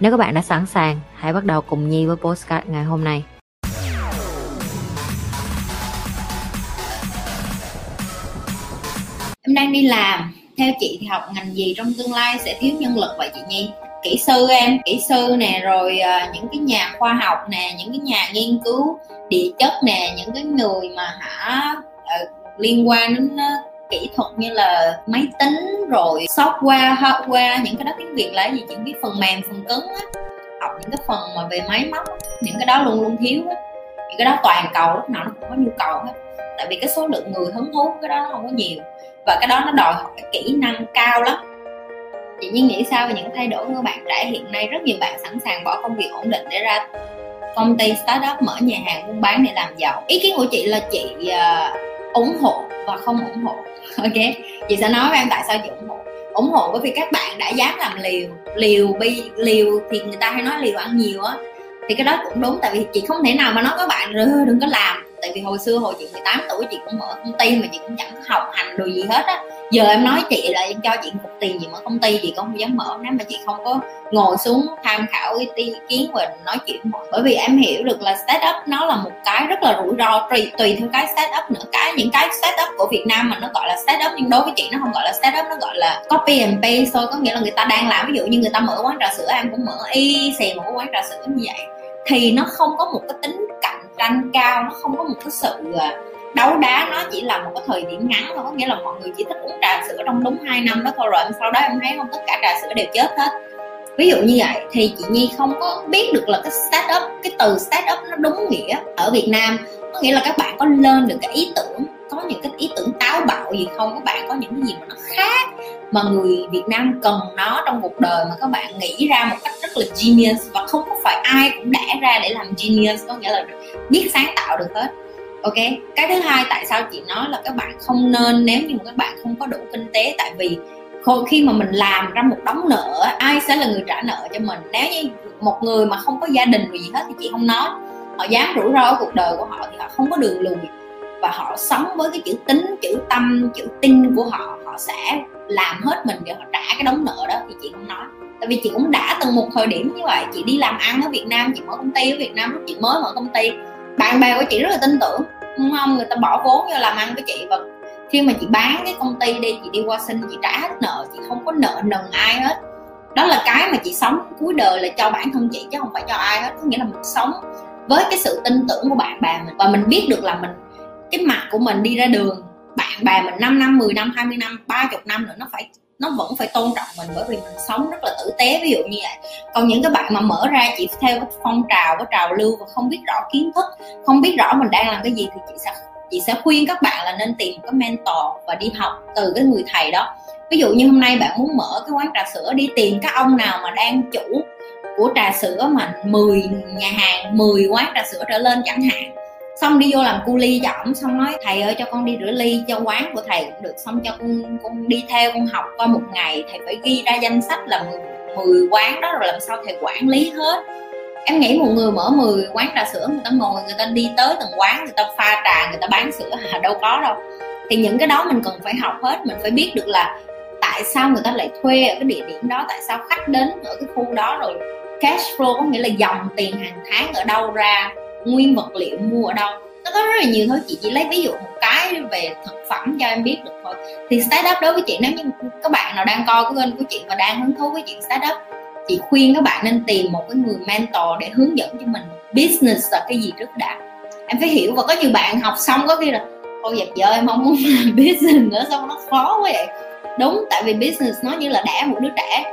Nếu các bạn đã sẵn sàng, hãy bắt đầu cùng Nhi với postcard ngày hôm nay. Em đang đi làm, theo chị thì học ngành gì trong tương lai sẽ thiếu nhân lực vậy chị Nhi? Kỹ sư em, kỹ sư nè, rồi uh, những cái nhà khoa học nè, những cái nhà nghiên cứu địa chất nè, những cái người mà hả uh, liên quan đến uh, kỹ thuật như là máy tính rồi software hardware những cái đó tiếng việt là gì chỉ biết phần mềm phần cứng á. Học những cái phần mà về máy móc những cái đó luôn luôn thiếu á. Những cái đó toàn cầu lúc nào nó cũng có nhu cầu hết. Tại vì cái số lượng người hứng thú cái đó nó không có nhiều. Và cái đó nó đòi hỏi kỹ năng cao lắm. Chị nhiên nghĩ sao về những thay đổi của bạn trẻ hiện nay? Rất nhiều bạn sẵn sàng bỏ công việc ổn định để ra công ty startup mở nhà hàng buôn bán để làm giàu. Ý kiến của chị là chị uh, ủng hộ và không ủng hộ. Ok? Chị sẽ nói với em tại sao chị ủng hộ. Ủng hộ bởi vì các bạn đã dám làm liều. Liều bi, liều thì người ta hay nói liều ăn nhiều á. Thì cái đó cũng đúng, tại vì chị không thể nào mà nói các bạn đừng có làm tại vì hồi xưa hồi chị 18 tuổi chị cũng mở công ty mà chị cũng chẳng học hành đồ gì hết á. Giờ em nói chị là em cho chị một tiền gì mở công ty, chị cũng không dám mở. Nếu mà chị không có ngồi xuống tham khảo ý kiến và nói chuyện bởi vì em hiểu được là startup nó là một cái rất là rủi ro, tùy tùy theo cái startup nữa. Cái, những cái startup của Việt Nam mà nó gọi là startup nhưng đối với chị nó không gọi là startup nó gọi là copy and paste thôi. Có nghĩa là người ta đang làm, ví dụ như người ta mở quán trà sữa, em cũng mở y xì một cái quán trà sữa như vậy. Thì nó không có một cái tính cạnh tranh cao, nó không có một cái sự à, đấu đá, nó chỉ là một cái thời điểm ngắn thôi. Có nghĩa là mọi người chỉ thích uống trà sữa trong đúng 2 năm đó thôi, rồi sau đó em thấy không, tất cả trà sữa đều chết hết. Ví dụ như vậy, thì chị nhi không có biết được là cái startup, cái từ startup nó đúng nghĩa ở việt nam. Có nghĩa là các bạn có lên được cái ý tưởng, có những cái ý tưởng táo bạo gì không? Các bạn có những cái gì mà nó khác mà người Việt Nam cần nó trong cuộc đời mà các bạn nghĩ ra một cách rất là genius và không có phải ai cũng đẻ ra để làm genius, có nghĩa là biết sáng tạo được hết. Ok, cái thứ hai tại sao chị nói là các bạn không nên, nếu như các bạn không có đủ kinh tế, tại vì khi mà mình làm ra một đống nợ, ai sẽ là người trả nợ cho mình? Nếu như một người mà không có gia đình gì hết thì chị không nói. Họ dám rủi ro cuộc đời của họ thì họ không có đường lùi và họ sống với cái chữ tính, chữ tâm, chữ tin của họ họ sẽ làm hết mình để họ trả cái đống nợ đó. Thì chị không nói. Tại vì chị cũng đã từng một thời điểm như vậy, chị đi làm ăn ở Việt Nam, chị mở công ty ở Việt Nam, lúc chị mới mở công ty, bạn bè của chị rất là tin tưởng. Đúng không, người ta bỏ vốn vô làm ăn với chị và khi mà chị bán cái công ty đi, chị đi qua sinh chị trả hết nợ, chị không có nợ nần ai hết. Đó là cái mà chị sống cuối đời là cho bản thân chị chứ không phải cho ai hết. Có nghĩa là mình sống với cái sự tin tưởng của bạn bè mình. Và mình biết được là mình cái mặt của mình đi ra đường, bạn bè mình 5 năm 10 năm 20 năm 30 năm nữa, nó phải, nó vẫn phải tôn trọng mình bởi vì mình sống rất là tử tế, ví dụ như vậy. Còn những cái bạn mà mở ra chỉ theo cái phong trào, cái trào lưu và không biết rõ kiến thức, không biết rõ mình đang làm cái gì thì chị sẽ chị sẽ khuyên các bạn là nên tìm một cái mentor và đi học từ cái người thầy đó. Ví dụ như hôm nay bạn muốn mở cái quán trà sữa đi, tìm các ông nào mà đang chủ của trà sữa mà 10 nhà hàng 10 quán trà sữa trở lên chẳng hạn xong đi vô làm cu ly cho ổng, xong nói, thầy ơi, cho con đi rửa ly cho quán của thầy cũng được, xong cho con con đi theo con học qua một ngày, thầy phải ghi ra danh sách là 10 quán đó rồi làm sao thầy quản lý hết. Em nghĩ một người mở 10 quán trà sữa, người ta ngồi, người ta đi tới từng quán, người ta pha trà, người ta bán sữa à đâu có đâu. Thì những cái đó mình cần phải học hết, mình phải biết được là tại sao người ta lại thuê ở cái địa điểm đó, tại sao khách đến ở cái khu đó rồi cash flow có nghĩa là dòng tiền hàng tháng ở đâu ra nguyên vật liệu mua ở đâu. Nó có rất là nhiều thôi chị chỉ lấy ví dụ một cái về thực phẩm cho em biết được thôi. Thì startup đối với chị, nếu như các bạn nào đang coi cái kênh của chị và đang hứng thú với chuyện startup, chị khuyên các bạn nên tìm một cái người mentor để hướng dẫn cho mình business là cái gì trước đã. Em phải hiểu và có nhiều bạn học xong có khi là, thôi dẹp giờ em không muốn làm business nữa xong nó khó quá vậy? Đúng, tại vì business nó như là đẻ một đứa trẻ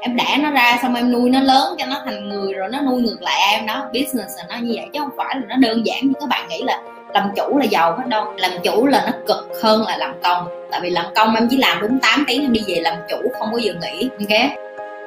em đẻ nó ra xong em nuôi nó lớn cho nó thành người, rồi nó nuôi ngược lại em đó. Business là nó như vậy, chứ không phải là nó đơn giản như các bạn nghĩ là làm chủ là giàu hết đâu. Làm chủ là nó cực hơn là làm công. Tại vì làm công em chỉ làm đúng 8 tiếng em đi về làm chủ, không có giờ nghỉ, ok?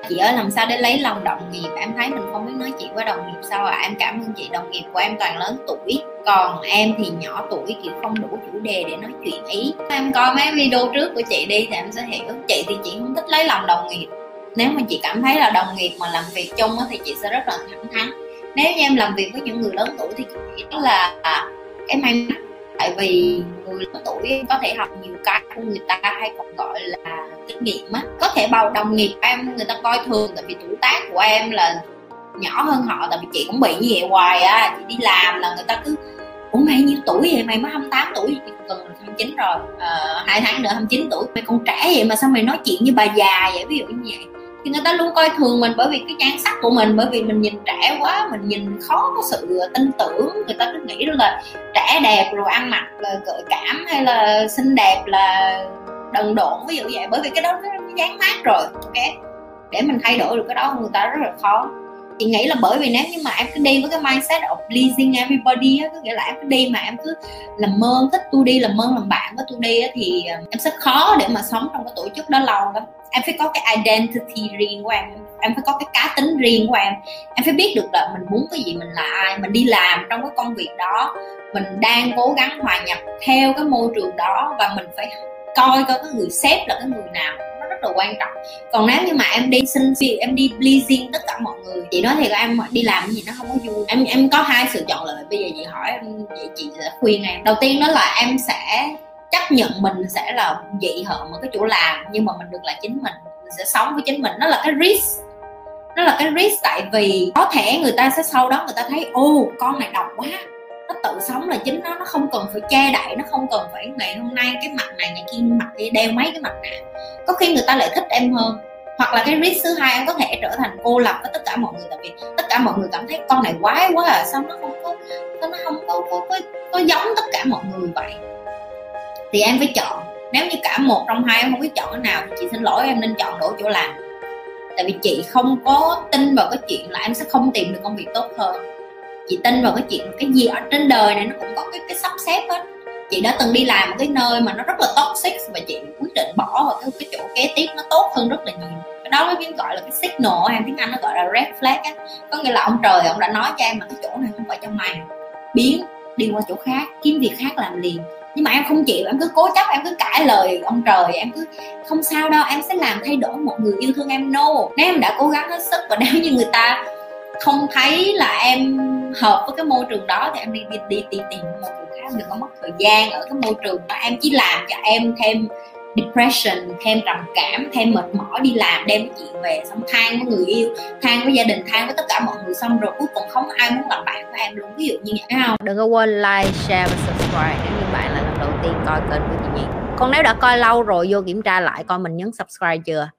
Chị ơi, làm sao để lấy lòng đồng nghiệp? Em thấy mình không biết nói chuyện với đồng nghiệp sao à? Em cảm ơn chị, đồng nghiệp của em toàn lớn tuổi. Còn em thì nhỏ tuổi, kiểu không đủ chủ đề để nói chuyện ý. Em coi mấy video trước của chị đi thì em sẽ hiểu. Chị thì chị không thích lấy lòng đồng nghiệp nếu mà chị cảm thấy là đồng nghiệp mà làm việc chung thì chị sẽ rất là thẳng thắn. Nếu như em làm việc với những người lớn tuổi thì chị nghĩ đó là à, cái may mắn. Tại vì người lớn tuổi có thể học nhiều cái của người ta hay còn gọi là kinh nghiệm á. Có thể bầu đồng nghiệp em người ta coi thường tại vì tuổi tác của em là nhỏ hơn họ tại vì chị cũng bị như vậy hoài á. Chị đi làm là người ta cứ ủa mày nhiêu tuổi vậy? Mày mới 28 tuổi. Chị cần 29 rồi ờ, hai tháng nữa 29 tuổi. Mày còn trẻ vậy mà sao mày nói chuyện như bà già vậy? Ví dụ như vậy thì người ta luôn coi thường mình bởi vì cái nhan sắc của mình, bởi vì mình nhìn trẻ quá, mình nhìn khó có sự tin tưởng. Người ta cứ nghĩ là trẻ đẹp rồi ăn mặc là gợi cảm hay là xinh đẹp, là đần độn, ví dụ vậy. Bởi vì cái đó nó dán mát rồi okay. để mình thay đổi được cái đó, người ta rất là khó. Chị nghĩ là bởi vì nếu như mà em cứ đi với cái mindset of pleasing everybody á, có nghĩa là em cứ đi mà em cứ làm ơn thích tôi đi, làm ơn làm bạn với tôi đi á, thì ờ, em sẽ khó để mà sống trong cái tổ chức đó lâu lắm em phải có cái identity riêng của em. Em phải có cái cá tính riêng của em. Em phải biết được là mình muốn cái gì, mình là ai, mình đi làm trong cái công việc đó. Mình đang cố gắng hòa nhập theo cái môi trường đó và mình phải coi coi cái người sếp là cái người nào. Nó rất là quan trọng. Còn nếu như mà em đi xin việc, em đi pleasing tất cả mọi người, chị nói thì em đi làm cái gì nó không có vui. Em em có hai sự chọn lựa. Bây giờ chị hỏi em vậy chị sẽ khuyên em. Đầu tiên đó là em sẽ chấp nhận mình sẽ là dị hợm ở cái chỗ làm nhưng mà mình được là chính mình mình sẽ sống với chính mình. Nó là cái risk nó là cái risk tại vì có thể người ta sẽ sau đó người ta thấy ô con này độc quá. Nó tự sống là chính nó nó không cần phải che đậy nó không cần phải ngày hôm nay cái mặt này ngày kia mặt kia đeo mấy cái mặt nạ. Có khi người ta lại thích em hơn. Hoặc là cái risk thứ hai em có thể trở thành cô lập với tất cả mọi người tại vì tất cả mọi người cảm thấy con này quái quá à sao nó không có nó không có có, có, có giống tất cả mọi người vậy? Thì em phải chọn. Nếu như cả một trong hai em không biết chọn cái nào thì chị xin lỗi, em nên chọn đổi chỗ làm. Tại vì chị không có tin vào cái chuyện là em sẽ không tìm được công việc tốt hơn. Chị tin vào cái chuyện cái gì ở trên đời này nó cũng có cái cái sắp xếp hết chị đã từng đi làm một cái nơi mà nó rất là toxic và chị quyết định bỏ vào cái cái chỗ kế tiếp nó tốt hơn rất là nhiều. Cái đó nó tiếng gọi là cái signal em tiếng anh nó gọi là red flag á. Có nghĩa là ông trời, ông đã nói cho em là cái chỗ này không phải cho mày. Biến đi qua chỗ khác, kiếm việc khác làm liền nhưng mà em không chịu em cứ cố chấp em cứ cãi lời ông trời em cứ không sao đâu em sẽ làm thay đổi một người yêu thương em no. Nếu em đã cố gắng hết sức và nếu như người ta không thấy là em hợp với cái môi trường đó thì em đi đi đi, đi tìm môi trường khác đừng có mất thời gian ở cái môi trường mà em chỉ làm cho em thêm depression thêm trầm cảm thêm mệt mỏi đi làm đem cái chuyện về xong than với người yêu than với gia đình than với tất cả mọi người xong rồi cuối cùng không ai muốn làm bạn của em luôn. Ví dụ như vậy không? Đừng có quên like share và subscribe đi coi kênh của chị Nhi còn nếu đã coi lâu rồi, vô kiểm tra lại coi mình nhấn subscribe chưa?